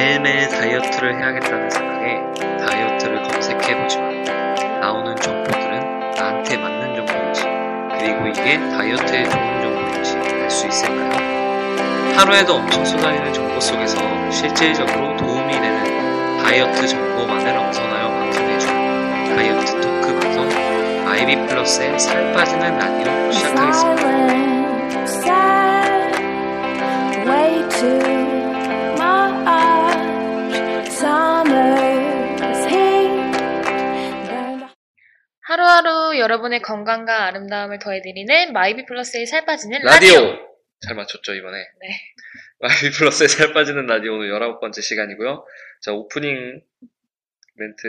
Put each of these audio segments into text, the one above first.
매일매일 다이어트를 해야겠다는 생각에 다이어트를 검색해보지만 나오는 정보들은 나한테 맞는 정보인지 그리고 이게 다이어트에 좋은 정보인지 알 수 있을까요? 하루에도 엄청 쏟아지는 정보 속에서 실질적으로 도움이 되는 다이어트 정보만을 엄선하여 방송해주는 다이어트 토크 방송 아이비 플러스의 살 빠지는 라디오 시작하겠습니다. silent, sad, 하루하루 여러분의 건강과 아름다움을 더해드리는 마이비 플러스의 살 빠지는 라디오! 라디오. 잘 맞췄죠, 이번에? 네. 마이비 플러스의 살 빠지는 라디오 오늘 19번째 시간이고요. 자, 오프닝 멘트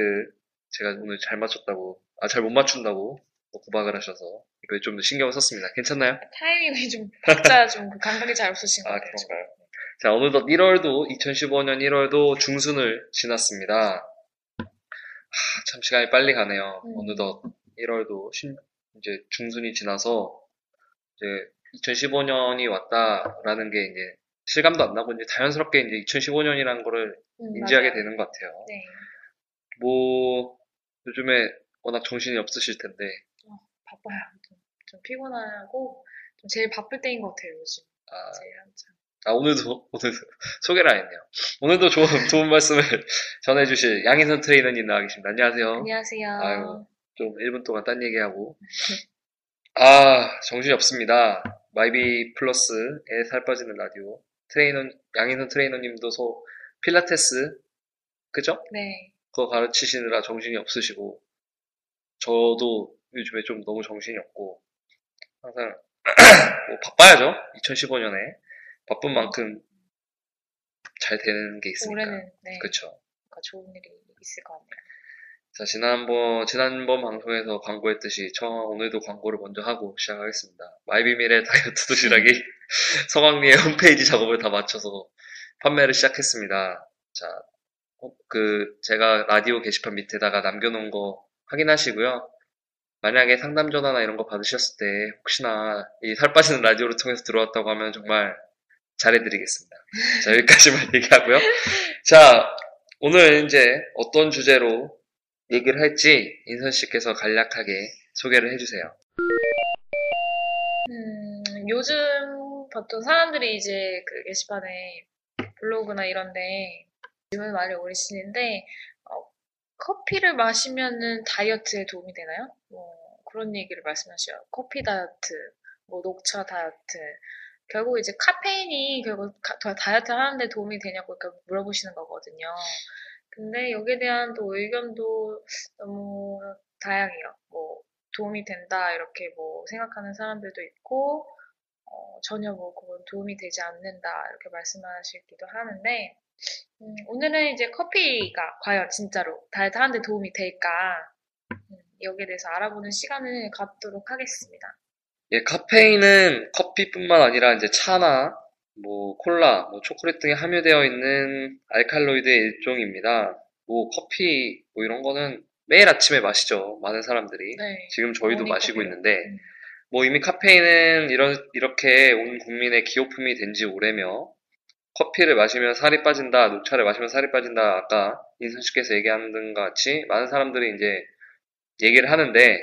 제가 오늘 잘 맞췄다고, 아, 잘 못 맞춘다고 뭐 구박을 하셔서 이거에 좀 더 신경을 썼습니다. 괜찮나요? 타이밍이 좀 박자 좀그 감각이 잘 없으신 것 아, 같아요. 그런가요? 자, 어느덧 1월도, 2015년 1월도 중순을 지났습니다. 하, 참 시간이 빨리 가네요. 음. 어느덧 1월도 신, 이제 중순이 지나서 이제 2015년이 왔다라는 게 이제 실감도 안 나고 이제 자연스럽게 이제 2015년이라는 거를 음, 인지하게 맞아요. 되는 것 같아요. 네. 뭐 요즘에 워낙 정신이 없으실 텐데 바빠요. 좀, 좀 피곤하고 좀 제일 바쁠 때인 것 같아요, 요즘. 아, 제일 한참. 아, 오늘도 오늘 소개를 안 했네요. 오늘도 좋은 좋은 말씀을 전해주실 양인선 트레이너님 나와 계십니다. 안녕하세요. 안녕하세요. 아이고. 좀 1분 동안 딴 얘기하고. 아, 정신이 없습니다. 마이비 플러스에 살 빠지는 라디오. 트레이너, 양인선 트레이너님도 소, 필라테스, 그죠? 네. 그거 가르치시느라 정신이 없으시고, 저도 요즘에 좀 너무 정신이 없고, 항상, 뭐 바빠야죠. 2015년에. 바쁜 만큼 잘 되는 게 있으니까. 올해는 네. 그쵸. 뭔가 좋은 일이 있을 것 같네요. 자, 지난번, 지난번 방송에서 광고했듯이, 저 오늘도 광고를 먼저 하고 시작하겠습니다. 마이비밀의 다이어트 도시락이 서광리의 홈페이지 작업을 다 마쳐서 판매를 시작했습니다. 자, 어, 그, 제가 라디오 게시판 밑에다가 남겨놓은 거 확인하시고요. 만약에 상담 전화나 이런 거 받으셨을 때, 혹시나 이 살 빠지는 라디오를 통해서 들어왔다고 하면 정말 잘해드리겠습니다. 자, 여기까지만 얘기하고요. 자, 오늘 이제 어떤 주제로 얘기를 할지 인선 씨께서 간략하게 소개를 해주세요. 음, 요즘 보통 사람들이 이제 그 게시판에 블로그나 이런데 질문을 많이 올리시는데 어, 커피를 마시면은 다이어트에 도움이 되나요? 뭐 그런 얘기를 말씀하셔요. 커피 다이어트, 뭐 녹차 다이어트. 결국 이제 카페인이 결국 다이어트 하는데 도움이 되냐고 이렇게 물어보시는 거거든요. 근데 여기에 대한 또 의견도 너무 다양해요. 뭐 도움이 된다 이렇게 뭐 생각하는 사람들도 있고 어, 전혀 뭐 그건 도움이 되지 않는다 이렇게 말씀하시기도 하는데 음, 오늘은 이제 커피가 과연 진짜로 다이어트 하는데 도움이 될까 음, 여기에 대해서 알아보는 시간을 갖도록 하겠습니다. 예, 카페인은 커피뿐만 아니라 이제 차나 뭐 콜라, 뭐 초콜릿 등에 함유되어 있는 알칼로이드의 일종입니다. 뭐 커피 뭐 이런 거는 매일 아침에 마시죠. 많은 사람들이. 네. 지금 저희도 마시고 커피로. 있는데 음. 뭐 이미 카페인은 이런 이렇게 온 국민의 기호품이 된 지 오래며 커피를 마시면 살이 빠진다, 녹차를 마시면 살이 빠진다. 아까 인선 씨께서 얘기하는 것 같이 많은 사람들이 이제 얘기를 하는데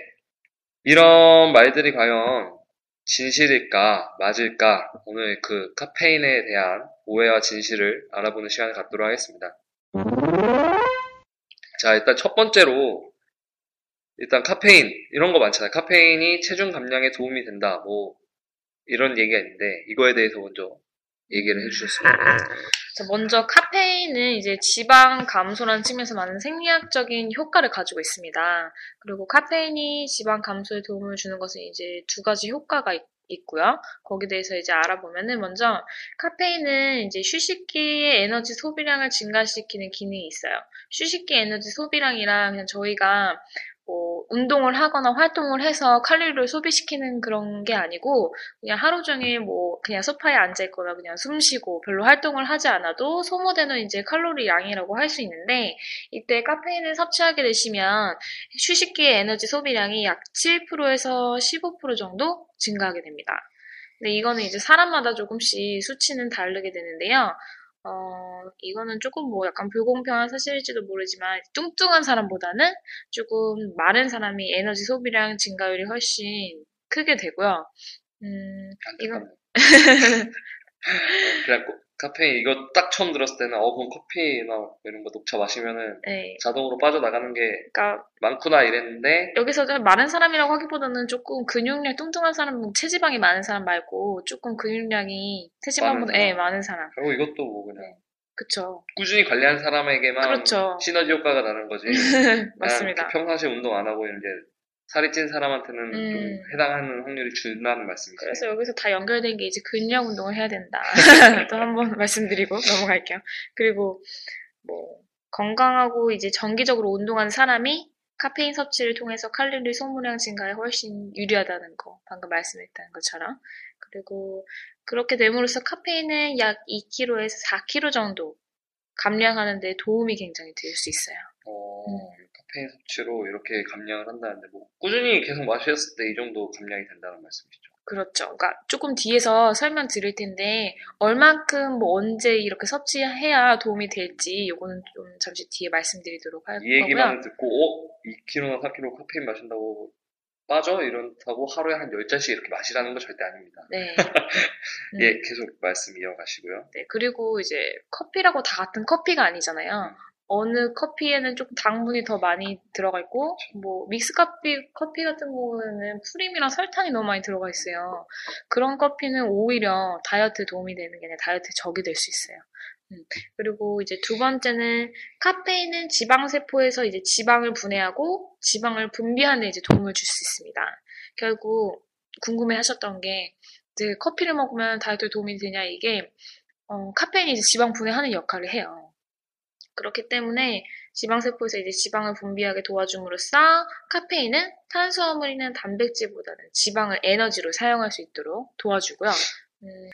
이런 말들이 과연 진실일까, 맞을까? 오늘 그 카페인에 대한 오해와 진실을 알아보는 시간을 갖도록 하겠습니다. 자, 일단 첫 번째로 일단 카페인 이런 거 많잖아요. 카페인이 체중 감량에 도움이 된다. 뭐 이런 얘기가 있는데 이거에 대해서 먼저 얘기를 해주셨으면 자, 먼저 카페인은 이제 지방 감소라는 측면에서 많은 생리학적인 효과를 가지고 있습니다. 그리고 카페인이 지방 감소에 도움을 주는 것은 이제 두 가지 효과가 있- 있고요. 거기에 대해서 이제 알아보면은 먼저 카페인은 이제 휴식기의 에너지 소비량을 증가시키는 기능이 있어요. 휴식기 에너지 소비량이랑 그냥 저희가 뭐 운동을 하거나 활동을 해서 칼로리를 소비시키는 그런 게 아니고 그냥 하루 종일 뭐 그냥 소파에 앉아 있거나 그냥 숨 쉬고 별로 활동을 하지 않아도 소모되는 이제 칼로리 양이라고 할 수 있는데 이때 카페인을 섭취하게 되시면 휴식기의 에너지 소비량이 약 7%에서 15% 정도 증가하게 됩니다. 근데 이거는 이제 사람마다 조금씩 수치는 다르게 되는데요. 어, 이거는 조금 뭐 약간 불공평한 사실일지도 모르지만 뚱뚱한 사람보다는 조금 마른 사람이 에너지 소비량 증가율이 훨씬 크게 되고요. 음, 이건 안타깝네. 카페인 이거 딱 처음 들었을 때는 어 그럼 커피나 뭐 이런 거 녹차 마시면은 네. 자동으로 빠져나가는 게 그러니까 많구나 이랬는데 여기서 마른 사람이라고 하기보다는 조금 근육량 뚱뚱한 사람, 체지방이 많은 사람 말고 조금 근육량이 체지방보다 많은 예, 사람. 많은 사람. 결국 이것도 뭐 그냥 그쵸. 꾸준히 관리한 사람에게만 그렇죠. 시너지 효과가 나는 거지. 맞습니다. 평상시에 운동 안 하고 이제 살이 찐 사람한테는 음. 좀 해당하는 확률이 줄다는 말씀이시죠. 그래서 여기서 다 연결된 게 이제 근력 운동을 해야 된다. 또 한 번 말씀드리고 넘어갈게요. 그리고 뭐 건강하고 이제 정기적으로 운동하는 사람이 카페인 섭취를 통해서 칼로리 소모량 증가에 훨씬 유리하다는 거 방금 말씀했던 것처럼 그리고 그렇게 됨으로써 카페인은 약 2kg에서 4kg 정도 감량하는 데 도움이 굉장히 될 수 있어요. 어, 음. 카페인 섭취로 이렇게 감량을 한다는데 뭐 꾸준히 계속 마셨을 때 이 정도 감량이 된다는 말씀이시죠. 그렇죠. 그러니까 조금 뒤에서 설명 드릴 텐데 얼만큼 뭐 언제 이렇게 섭취해야 도움이 될지 요거는 좀 잠시 뒤에 말씀드리도록 할이 얘기만 거고요. 듣고 어? 2kg나 4kg 카페인 마신다고 빠져? 이런다고 하루에 한 10잔씩 이렇게 마시라는 건 절대 아닙니다. 네. 음, 예, 계속 말씀 이어가시고요. 네. 그리고 이제 커피라고 다 같은 커피가 아니잖아요. 어느 커피에는 조금 당분이 더 많이 들어가 있고, 뭐, 믹스 커피, 커피 같은 경우에는 프림이랑 설탕이 너무 많이 들어가 있어요. 그런 커피는 오히려 다이어트에 도움이 되는 게 아니라 다이어트에 적이 될 수 있어요. 음, 그리고 이제 두 번째는 카페인은 지방세포에서 이제 지방을 분해하고 지방을 분비하는 데 이제 도움을 줄 수 있습니다. 결국 궁금해 하셨던 게, 이제 커피를 먹으면 다이어트에 도움이 되냐, 이게, 어, 카페인이 이제 지방 분해하는 역할을 해요. 그렇기 때문에 지방세포에서 이제 지방을 분비하게 도와줌으로써 카페인은 탄수화물이나 단백질보다는 지방을 에너지로 사용할 수 있도록 도와주고요. 음,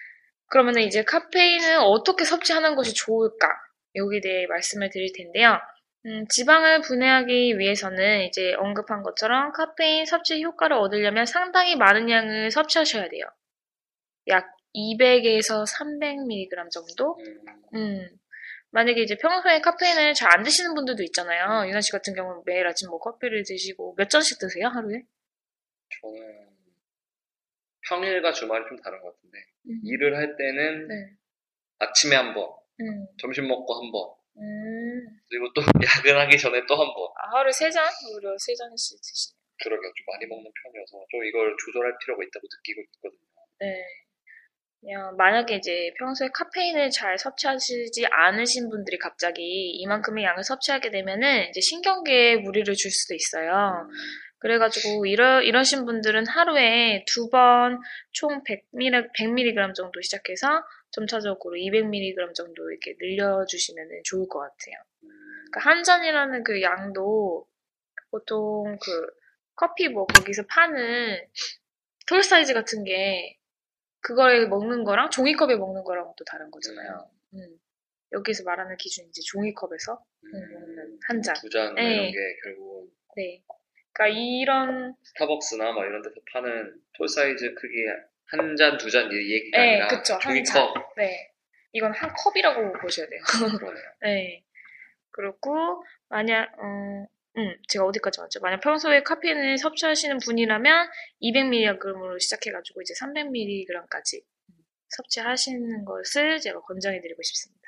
그러면 이제 카페인을 어떻게 섭취하는 것이 좋을까? 여기에 대해 말씀을 드릴 텐데요. 음, 지방을 분해하기 위해서는 이제 언급한 것처럼 카페인 섭취 효과를 얻으려면 상당히 많은 양을 섭취하셔야 돼요. 약 200에서 300mg 정도? 음, 음. 만약에 이제 평소에 카페인을 잘 안 드시는 분들도 있잖아요. 유나 씨 같은 경우는 매일 아침 뭐 커피를 드시고 몇 잔씩 드세요, 하루에? 저는 평일과 주말이 좀 다른 것 같은데 음. 일을 할 때는 네. 아침에 한 번, 음. 점심 먹고 한 번, 음. 그리고 또 야근하기 전에 또 한 번. 아, 하루에 세 잔? 무려 세 잔씩 드시네요. 그러게요. 좀 많이 먹는 편이어서 좀 이걸 조절할 필요가 있다고 느끼고 있거든요. 네. 그냥 만약에 이제 평소에 카페인을 잘 섭취하시지 않으신 분들이 갑자기 이만큼의 양을 섭취하게 되면은 이제 신경계에 무리를 줄 수도 있어요. 그래가지고 이러, 이러신 분들은 하루에 두 번 총 100mg, 100mg 정도 시작해서 점차적으로 200mg 정도 이렇게 늘려주시면 좋을 것 같아요. 그러니까 한 잔이라는 그 양도 보통 그 커피 뭐 거기서 파는 tall 사이즈 같은 게 그걸 먹는 거랑 종이컵에 먹는 거랑 또 다른 거잖아요. 음. 여기서 말하는 기준이 이제 종이컵에서 먹는 한 잔. 두 잔 네. 이런 게 결국은 네. 그러니까 이런 스타벅스나 막 이런 데서 파는 tall 사이즈 크기의 한 잔, 두 잔 이 얘기가 네, 아니라 그쵸. 한 종이컵 잔. 네. 이건 한 컵이라고 보셔야 돼요. 그러네요. 네. 그리고 만약 어, 음, 제가 어디까지 왔죠? 만약 평소에 카페인을 섭취하시는 분이라면 200mg으로 시작해가지고 이제 300mg까지 섭취하시는 것을 제가 권장해드리고 싶습니다.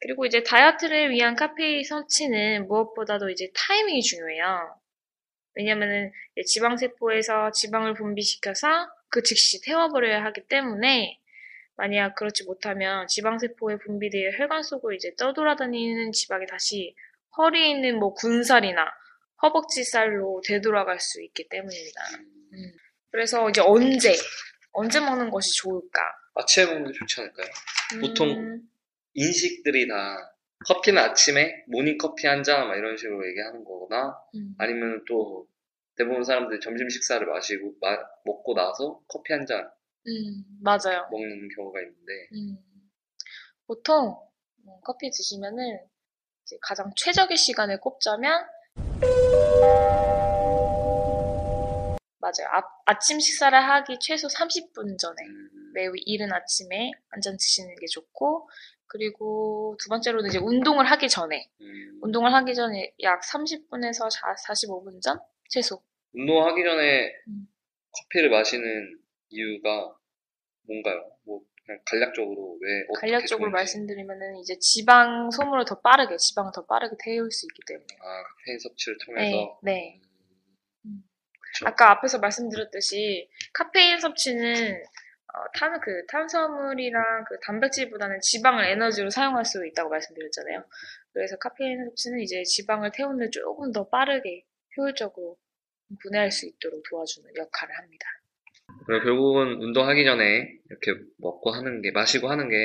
그리고 이제 다이어트를 위한 카페인 섭취는 무엇보다도 이제 타이밍이 중요해요. 왜냐면은 지방세포에서 지방을 분비시켜서 그 즉시 태워버려야 하기 때문에 만약 그렇지 못하면 지방세포에 분비되어 혈관 속을 이제 떠돌아다니는 지방이 다시 허리에 있는 뭐 군살이나 허벅지 살로 되돌아갈 수 있기 때문입니다. 음. 그래서 이제 언제 언제 먹는 것이 좋을까? 아침에 먹는 게 좋지 않을까요? 보통 음, 인식들이 다 커피는 아침에 모닝 커피 한잔막 이런 식으로 얘기하는 거거나 음, 아니면 또 대부분 사람들이 점심 식사를 마시고 마- 먹고 나서 커피 한잔 음, 맞아요. 먹는 경우가 있는데 음, 보통 음, 커피 드시면은 가장 최적의 시간을 꼽자면 맞아요. 아, 아침 식사를 하기 최소 30분 전에 음, 매우 이른 아침에 한 잔 드시는 게 좋고 그리고 두 번째로는 이제 운동을 하기 전에 음, 운동을 하기 전에 약 30분에서 45분 전 최소 운동하기 전에 음. 커피를 마시는 이유가 뭔가요? 뭐 간략적으로 왜 간략적으로. 말씀드리면은 이제 지방 소모를 더 빠르게 지방을 더 빠르게 태울 수 있기 때문에 아 카페인 섭취를 네, 통해서 네. 음, 아까 앞에서 말씀드렸듯이 카페인 섭취는 어, 탄, 그 탄수화물이랑 그 단백질보다는 지방을 에너지로 사용할 수 있다고 말씀드렸잖아요. 그래서 카페인 섭취는 이제 지방을 태우는 조금 더 빠르게 효율적으로 분해할 수 있도록 도와주는 역할을 합니다. 그리고 결국은 운동하기 전에 이렇게 먹고 하는 게 마시고 하는 게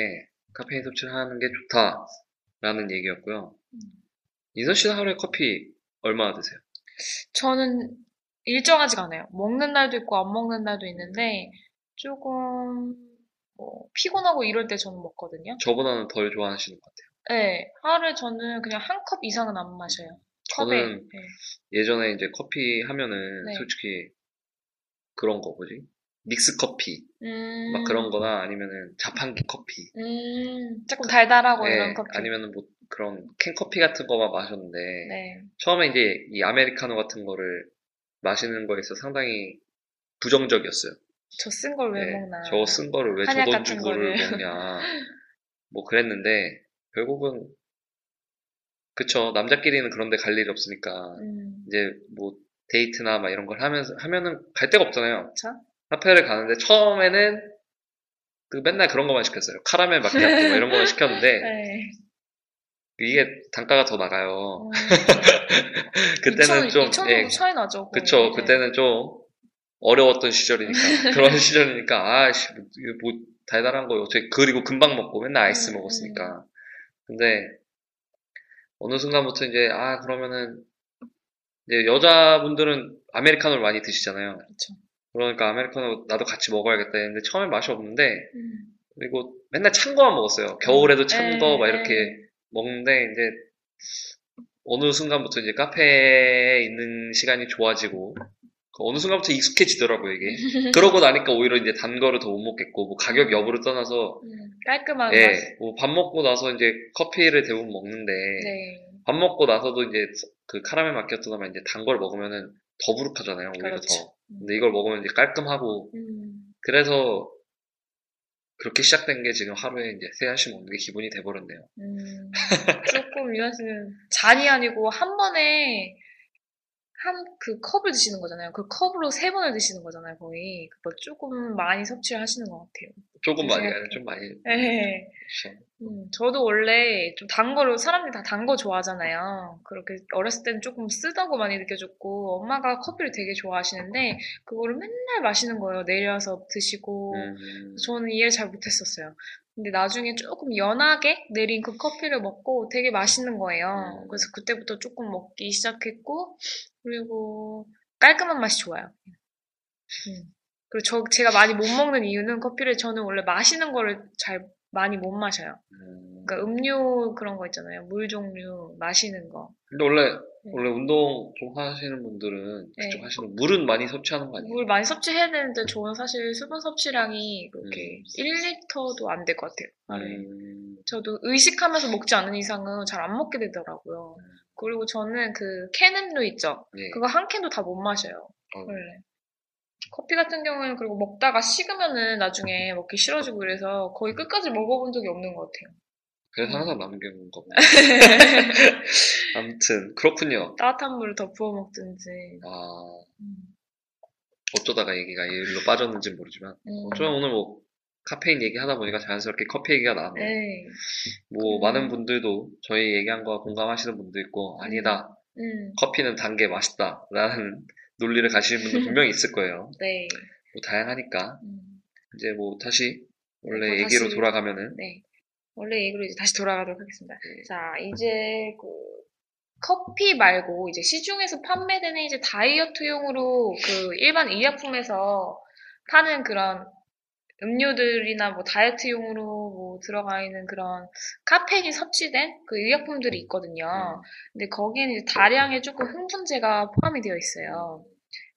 카페인 섭취를 하는 게 좋다라는 얘기였고요. 음. 인선 씨는 하루에 커피 얼마나 드세요? 저는 일정하지가 않아요. 먹는 날도 있고 안 먹는 날도 있는데 조금 뭐 피곤하고 이럴 때 저는 먹거든요. 저보다는 덜 좋아하시는 것 같아요. 네, 하루에 저는 그냥 한 컵 이상은 안 마셔요. 컵에. 저는 네. 예전에 이제 커피 하면은 네. 솔직히 그런 거 뭐지? 믹스 커피 음, 막 그런 거나 아니면은 자판기 커피 음, 조금 달달하고 예, 이런 커피. 아니면은 뭐 그런 캔 커피 같은 거만 마셨는데 네. 처음에 이제 이 아메리카노 같은 거를 마시는 거에 있어 상당히 부정적이었어요. 저 쓴 걸왜 예, 먹나. 저거 쓴 거를 왜 저 돈 주고를 거를. 먹냐. 뭐 그랬는데 결국은 그쵸 남자끼리는 그런데 갈 일이 없으니까 음, 이제 뭐 데이트나 막 이런 걸 하면서 하면은 갈 데가 없잖아요. 그쵸? 카페를 가는데 처음에는 그 맨날 그런 것만 시켰어요. 카라멜 마키아토 막 이런 것만 시켰는데 네. 이게 단가가 더 나가요. 음, 그때는 2,000, 좀 2,000 예, 차이 나죠. 그쵸. 네. 그때는 좀 어려웠던 시절이니까 그런 시절이니까 아씨 뭐, 뭐 달달한 거 어떻게 그리고 금방 먹고 맨날 아이스 음, 먹었으니까. 근데 어느 순간부터 이제 아 그러면은 이제 여자분들은 아메리카노를 많이 드시잖아요. 그쵸. 그러니까 아메리카노 나도 같이 먹어야겠다 했는데 처음에 맛이 없는데 음, 그리고 맨날 찬 거만 먹었어요. 겨울에도 찬 에, 거막 에. 이렇게 먹는데 이제 어느 순간부터 이제 카페에 있는 시간이 좋아지고 그 어느 순간부터 익숙해지더라고요 이게. 그러고 나니까 오히려 이제 단 거를 더 못 먹겠고 뭐 가격 여부를 떠나서 음, 깔끔한 맛. 예, 뭐 밥 먹고 나서 이제 커피를 대부분 먹는데 네. 밥 먹고 나서도 이제 그 카라멜 마키아토나 이제 단 걸 먹으면은 더부룩하잖아요 오히려 그렇죠. 더. 근데 이걸 먹으면 이제 깔끔하고 음, 그래서 그렇게 시작된 게 지금 하루에 이제 세 알씩 먹는 게 기본이 돼버렸네요. 음, 조금 유한 씨는 잔이 아니고 한 번에 한 그 컵을 드시는 거잖아요. 그 컵으로 세 번을 드시는 거잖아요, 거의. 그거 조금 많이 섭취를 하시는 것 같아요. 조금 많이. 아니, 좀 많이. 네. 그렇죠. 음, 저도 원래 좀 단 거를 사람들이 다 단 거 좋아하잖아요. 그렇게 어렸을 때는 조금 쓰다고 많이 느껴졌고 엄마가 커피를 되게 좋아하시는데 그거를 맨날 마시는 거예요. 내려서 드시고 음, 저는 이해를 잘 못했었어요. 근데 나중에 조금 연하게 내린 그 커피를 먹고 되게 맛있는 거예요. 음. 그래서 그때부터 조금 먹기 시작했고 그리고 깔끔한 맛이 좋아요. 음. 그리고 저 제가 많이 못 먹는 이유는 커피를 저는 원래 마시는 거를 잘 많이 못 마셔요. 음. 그러니까 음료 그런 거 있잖아요. 물 종류 마시는 거. 근데 원래, 원래 운동 좀 하시는 분들은, 네. 그쪽 하시는, 물은 많이 섭취하는 거 아니에요? 물 많이 섭취해야 되는데 저는 사실 수분 섭취량이 그렇게 음. 1리터도 안 될 것 같아요. 음, 저도 의식하면서 먹지 않는 이상은 잘 안 먹게 되더라고요. 그리고 저는 그 캔 음료 있죠? 예. 그거 한 캔도 다 못 마셔요. 어, 원래. 커피 같은 경우에는 그리고 먹다가 식으면은 나중에 먹기 싫어지고 그래서 거의 끝까지 먹어본 적이 없는 것 같아요. 그래서 항상 남겨놓은 거구나. 아무튼, 그렇군요. 따뜻한 물을 더 부어 먹든지. 아, 음. 어쩌다가 얘기가 일로 빠졌는지 모르지만. 음. 어쩌면 오늘 뭐, 카페인 얘기하다 보니까 자연스럽게 커피 얘기가 나왔네요. 네. 뭐, 음. 많은 분들도 저희 얘기한 거와 공감하시는 분도 있고, 아니다. 음. 커피는 단 게 맛있다. 라는 논리를 가시는 분도 분명히 있을 거예요. 네. 뭐, 다양하니까. 음. 이제 뭐 다시 원래 뭐 얘기로 다시- 돌아가면은 네. 원래 얘기로 이제 다시 돌아가도록 하겠습니다. 네. 자, 이제 그 커피 말고 이제 시중에서 판매되는 이제 다이어트용으로 그 일반 의약품에서 파는 그런 음료들이나 뭐 다이어트용으로 뭐 들어가 있는 그런 카페인이 섭취된 그 의약품들이 있거든요. 음. 근데 거기에는 다량의 조금 흥분제가 포함이 되어 있어요.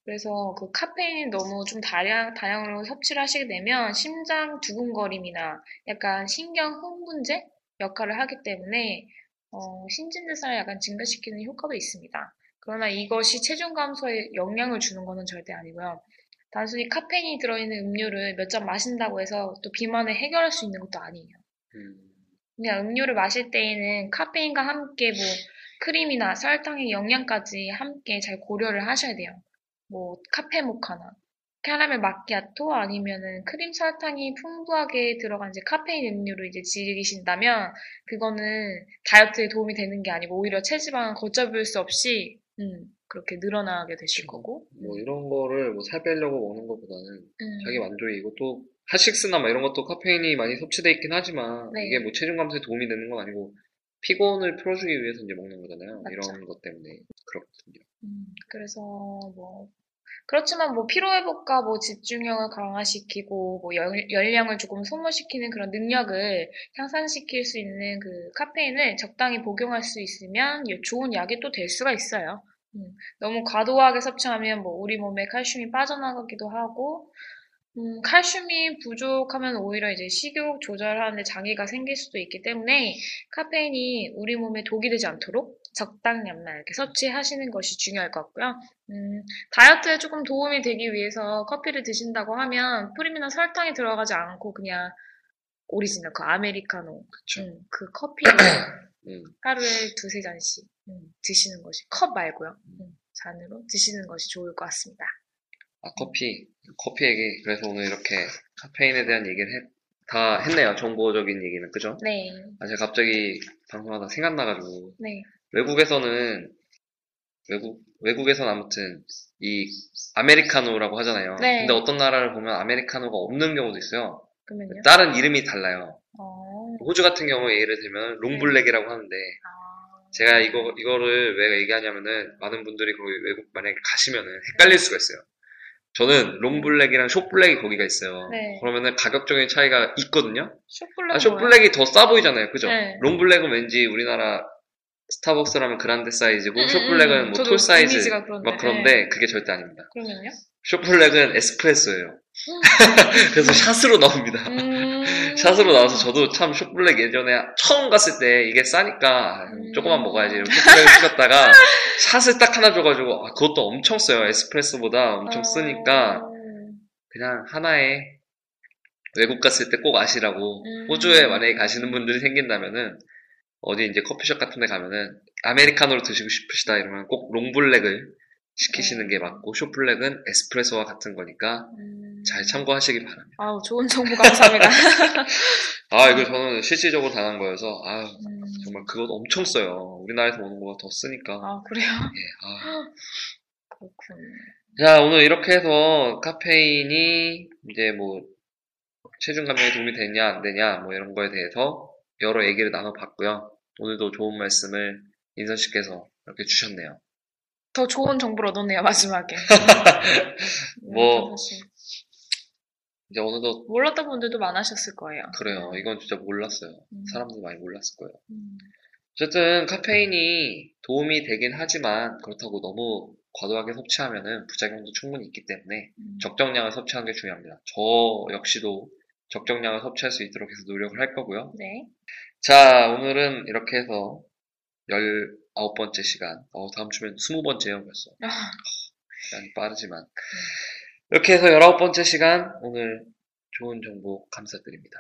그래서 그 카페인이 너무 좀 다량, 다량으로 섭취를 하시게 되면 심장 두근거림이나 약간 신경 흥분제 역할을 하기 때문에 어, 신진대사를 약간 증가시키는 효과도 있습니다. 그러나 이것이 체중 감소에 영향을 주는 것은 절대 아니고요. 단순히 카페인이 들어있는 음료를 몇 잔 마신다고 해서 또 비만을 해결할 수 있는 것도 아니에요. 음, 그냥 음료를 마실 때에는 카페인과 함께 뭐 크림이나 설탕의 영양까지 함께 잘 고려를 하셔야 돼요. 뭐 카페 모카나 캐러멜 마키아토 아니면은 크림 설탕이 풍부하게 들어간 이제 카페인 음료를 이제 즐기신다면 그거는 다이어트에 도움이 되는 게 아니고 오히려 체지방을 걷잡을 수 없이 음, 그렇게 늘어나게 되실 거고 뭐 이런 거를 뭐 살 빼려고 먹는 것보다는 음, 자기 만족이고 또 하식스나 막 이런 것도 카페인이 많이 섭취돼 있긴 하지만 네. 이게 뭐 체중 감소에 도움이 되는 건 아니고 피곤을 풀어주기 위해서 이제 먹는 거잖아요. 맞죠. 이런 것 때문에 그렇거든요. 음, 그래서 뭐 그렇지만 뭐 피로 회복과 뭐 집중력을 강화시키고 뭐 열, 열량을 조금 소모시키는 그런 능력을 향상시킬 수 있는 그 카페인을 적당히 복용할 수 있으면 좋은 약이 또 될 수가 있어요. 음, 너무 과도하게 섭취하면 뭐 우리 몸에 칼슘이 빠져나가기도 하고 음, 칼슘이 부족하면 오히려 이제 식욕 조절하는데 장애가 생길 수도 있기 때문에 카페인이 우리 몸에 독이 되지 않도록 적당량만 이렇게 섭취하시는 것이 중요할 것 같고요. 음, 다이어트에 조금 도움이 되기 위해서 커피를 드신다고 하면 프림이나 설탕이 들어가지 않고 그냥 오리지널 그 아메리카노 그쵸. 음, 그 커피를 음, 하루에 두세 잔씩 음, 드시는 것이 컵 말고요. 음, 잔으로 드시는 것이 좋을 것 같습니다. 아, 커피. 커피 얘기. 그래서 오늘 이렇게 카페인에 대한 얘기를 했- 다 했네요. 정보적인 얘기는. 그죠? 네, 아, 제가 갑자기 방송하다 생각나가지고. 네, 외국에서는, 외국, 외국에서는 아무튼, 이, 아메리카노라고 하잖아요. 네. 근데 어떤 나라를 보면 아메리카노가 없는 경우도 있어요. 그러면요. 다른 이름이 달라요. 어, 호주 같은 경우에 예를 들면, 롱블랙이라고 하는데, 아, 제가 이거, 이거를 왜 얘기하냐면은, 많은 분들이 거기 외국 만약에 가시면은 헷갈릴 수가 있어요. 저는 롱블랙이랑 숏블랙이 거기가 있어요. 네. 그러면은 가격적인 차이가 있거든요. short black 아, short black이 더 싸 보이잖아요. 그죠? 네. long black은 왠지 우리나라 스타벅스라면 grande 사이즈고, 음, 음, short black은 음. 뭐 저도 tall 사이즈. 그런데. 막 그런데 그게 절대 아닙니다. 그러면요? short black은 에스프레소예요. 그래서 shot으로 나옵니다. 음. 샷으로 나와서 저도 참 숏블랙 예전에 처음 갔을 때 이게 싸니까 음. 조금만 먹어야지 이러고 숏블랙을 시켰다가 샷을 딱 하나 줘가지고 아, 그것도 엄청 써요. 에스프레소보다 엄청 쓰니까 어, 그냥 하나에 외국 갔을 때 꼭 아시라고 음. 호주에 만약에 가시는 분들이 생긴다면은 어디 이제 커피숍 같은 데 가면은 아메리카노로 드시고 싶으시다 이러면 꼭 롱블랙을 시키시는 게 맞고 숏블랙은 에스프레소와 같은 거니까 음. 잘 참고하시기 바랍니다. 아우, 좋은 정보 감사합니다. 아 이거 저는 실질적으로 당한 거여서 아 음. 정말 그것 엄청 써요. 우리나라에서 오는 거가 더 쓰니까. 아, 그래요? 예, 아. 그렇군. 자, 오늘 이렇게 해서 카페인이 이제 뭐 체중 감량에 도움이 되냐 안 되냐 뭐 이런 거에 대해서 여러 얘기를 나눠봤고요. 오늘도 좋은 말씀을 인선 씨께서 이렇게 주셨네요. 더 좋은 정보를 얻었네요, 마지막에. 뭐- 음, 사실 이제 오늘도 몰랐던 분들도 많으셨을 거예요. 그래요. 이건 진짜 몰랐어요. 음. 사람들 많이 몰랐을 거예요. 음. 어쨌든 카페인이 도움이 되긴 하지만 그렇다고 너무 과도하게 섭취하면은 부작용도 충분히 있기 때문에 음. 적정량을 섭취하는 게 중요합니다. 저 역시도 적정량을 섭취할 수 있도록 해서 노력을 할 거고요. 네. 자, 오늘은 이렇게 해서 19번째 시간. 어, 다음 주면 20번째예요, 벌써. 아, 시간이 빠르지만. 이렇게 해서 19번째 시간, 오늘 좋은 정보 감사드립니다.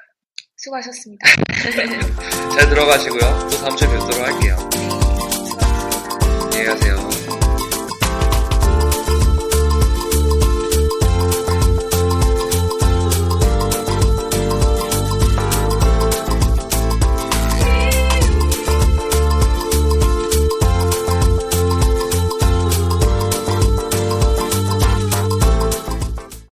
수고하셨습니다. 잘 들어가시고요. 또 다음 주에 뵙도록 할게요. 수고하셨습니다. 안녕히 가세요.